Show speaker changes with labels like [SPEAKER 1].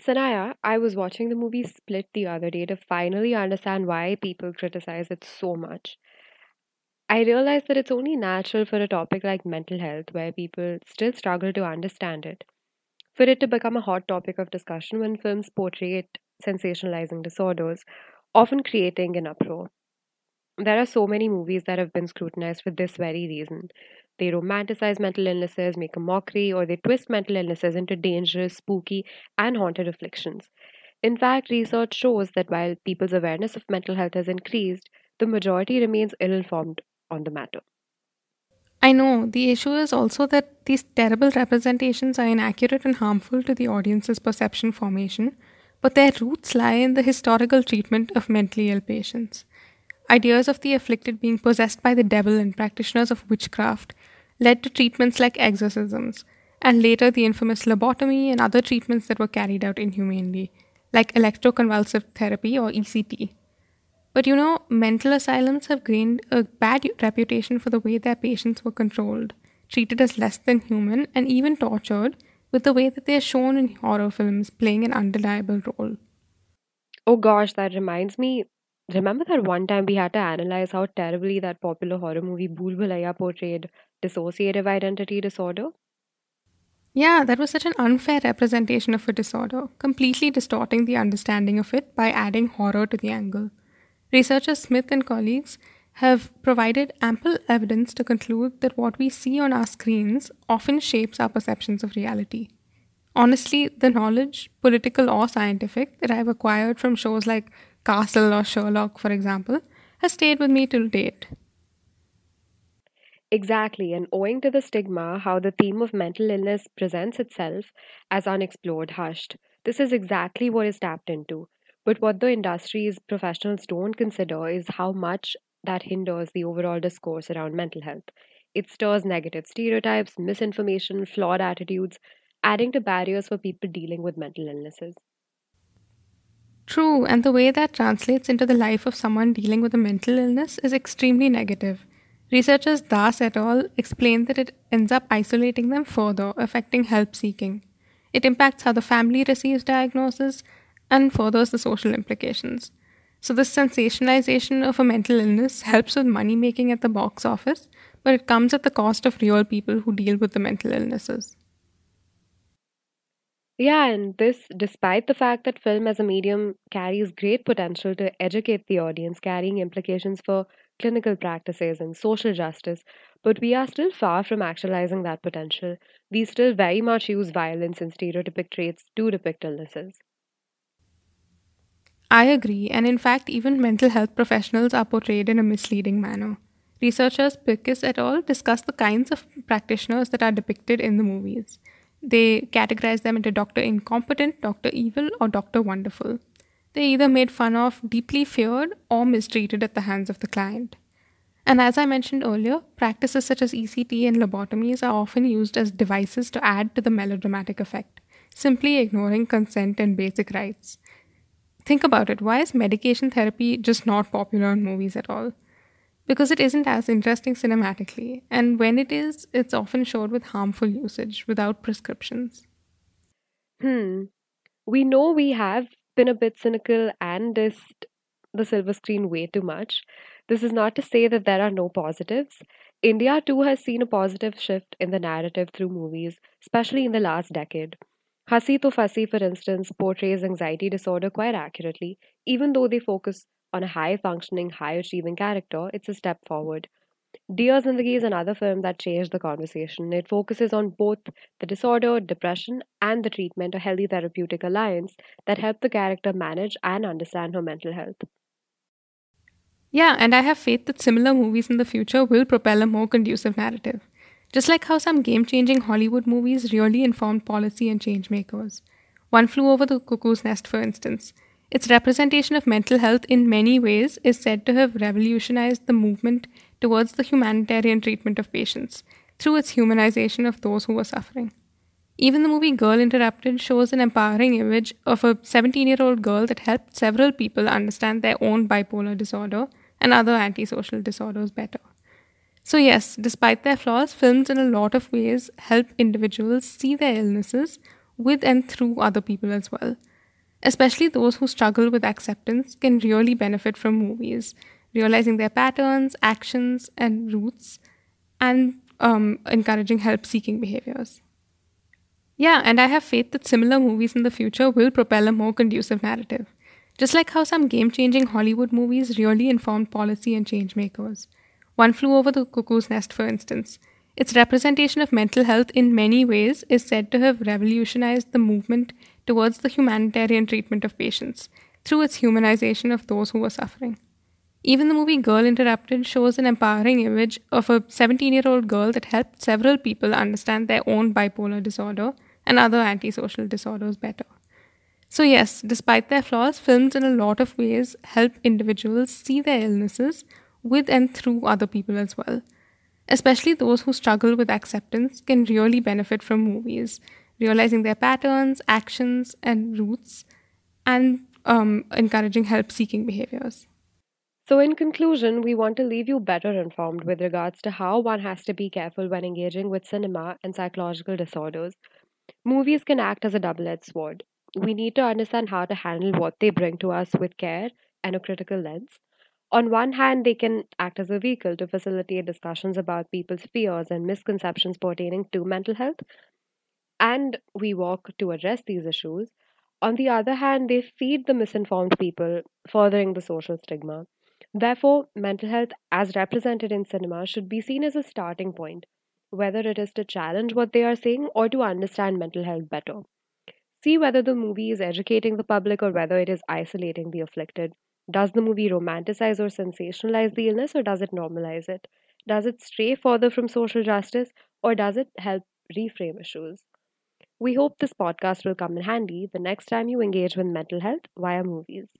[SPEAKER 1] Sanaya, I was watching the movie Split the other day to finally understand why people criticize it so much. I realized that it's only natural for a topic like mental health, where people still struggle to understand it, for it to become a hot topic of discussion when films portray it sensationalizing disorders, often creating an uproar. There are so many movies that have been scrutinized for this very reason. They romanticize mental illnesses, make a mockery, or they twist mental illnesses into dangerous, spooky, and haunted afflictions. In fact, research shows that while people's awareness of mental health has increased, the majority remains ill informed on the matter.
[SPEAKER 2] I know. The issue is also that these terrible representations are inaccurate and harmful to the audience's perception formation, but their roots lie in the historical treatment of mentally ill patients. Ideas of the afflicted being possessed by the devil and practitioners of witchcraft led to treatments like exorcisms, and later the infamous lobotomy and other treatments that were carried out inhumanely, like electroconvulsive therapy or ECT. But you know, mental asylums have gained a bad reputation for the way their patients were controlled, treated as less than human, and even tortured with the way that they are shown in horror films playing an undeniable role.
[SPEAKER 1] Oh gosh, that reminds me. Remember that one time we had to analyze how terribly that popular horror movie Bhool Bhulaiya portrayed dissociative identity disorder?
[SPEAKER 2] Yeah, that was such an unfair representation of a disorder, completely distorting the understanding of it by adding horror to the angle. Researchers Smith and colleagues have provided ample evidence to conclude that what we see on our screens often shapes our perceptions of reality. Honestly, the knowledge, political or scientific, that I've acquired from shows like Castle or Sherlock, for example, has stayed with me till date.
[SPEAKER 1] Exactly, and owing to the stigma, how the theme of mental illness presents itself as unexplored, hushed, this is exactly what is tapped into. But what the industry's professionals don't consider is how much that hinders the overall discourse around mental health. It stirs negative stereotypes, misinformation, flawed attitudes, adding to barriers for people dealing with mental illnesses.
[SPEAKER 2] True, and the way that translates into the life of someone dealing with a mental illness is extremely negative. Researchers Das et al. explain that it ends up isolating them further, affecting help seeking. It impacts how the family receives diagnosis, and furthers the social implications. So, this sensationalization of a mental illness helps with money making at the box office, but it comes at the cost of real people who deal with the mental illnesses.
[SPEAKER 1] Yeah, and this despite the fact that film as a medium carries great potential to educate the audience, carrying implications for clinical practices and social justice, but we are still far from actualizing that potential. We still very much use violence and stereotypic traits to depict illnesses.
[SPEAKER 2] I agree, and in fact, even mental health professionals are portrayed in a misleading manner. Researchers Pirkis et al. discuss the kinds of practitioners that are depicted in the movies. They categorize them into Dr. Incompetent, Dr. Evil, or Dr. Wonderful. They either made fun of, deeply feared, or mistreated at the hands of the client. And as I mentioned earlier, practices such as ECT and lobotomies are often used as devices to add to the melodramatic effect, simply ignoring consent and basic rights. Think about it why is medication therapy just not popular in movies at all? Because it isn't as interesting cinematically, and when it is, it's often showed with harmful usage without prescriptions.
[SPEAKER 1] Hmm. We know we have been a bit cynical and dissed the silver screen way too much. This is not to say that there are no positives. India too has seen a positive shift in the narrative through movies, especially in the last decade. Hasee Toh Phasee, for instance, portrays anxiety disorder quite accurately. Even though they focus on a high functioning, high achieving character, it's a step forward. Dear Zindagi is another film that changed the conversation. It focuses on both the disorder, depression, and the treatment, a healthy therapeutic alliance that help the character manage and understand her mental health.
[SPEAKER 2] Yeah, and I have faith that similar movies in the future will propel a more conducive narrative. Just like how some game changing Hollywood movies really informed policy and change makers. One Flew Over the Cuckoo's Nest, for instance. Its representation of mental health in many ways is said to have revolutionized the movement towards the humanitarian treatment of patients through its humanization of those who were suffering. Even the movie Girl Interrupted shows an empowering image of a 17 year old girl that helped several people understand their own bipolar disorder and other antisocial disorders better. So, yes, despite their flaws, films in a lot of ways help individuals see their illnesses with and through other people as well. Especially those who struggle with acceptance can really benefit from movies, realizing their patterns, actions, and roots, and um, encouraging help seeking behaviors. Yeah, and I have faith that similar movies in the future will propel a more conducive narrative. Just like how some game changing Hollywood movies really informed policy and change makers. One Flew Over the Cuckoo's Nest, for instance. Its representation of mental health in many ways is said to have revolutionized the movement towards the humanitarian treatment of patients through its humanization of those who were suffering. Even the movie Girl Interrupted shows an empowering image of a 17 year old girl that helped several people understand their own bipolar disorder and other antisocial disorders better. So, yes, despite their flaws, films in a lot of ways help individuals see their illnesses with and through other people as well. Especially those who struggle with acceptance can really benefit from movies, realizing their patterns, actions, and roots, and um, encouraging help seeking behaviors.
[SPEAKER 1] So, in conclusion, we want to leave you better informed with regards to how one has to be careful when engaging with cinema and psychological disorders. Movies can act as a double edged sword. We need to understand how to handle what they bring to us with care and a critical lens. On one hand, they can act as a vehicle to facilitate discussions about people's fears and misconceptions pertaining to mental health, and we work to address these issues. On the other hand, they feed the misinformed people, furthering the social stigma. Therefore, mental health, as represented in cinema, should be seen as a starting point, whether it is to challenge what they are saying or to understand mental health better. See whether the movie is educating the public or whether it is isolating the afflicted. Does the movie romanticize or sensationalize the illness or does it normalize it? Does it stray further from social justice or does it help reframe issues? We hope this podcast will come in handy the next time you engage with mental health via movies.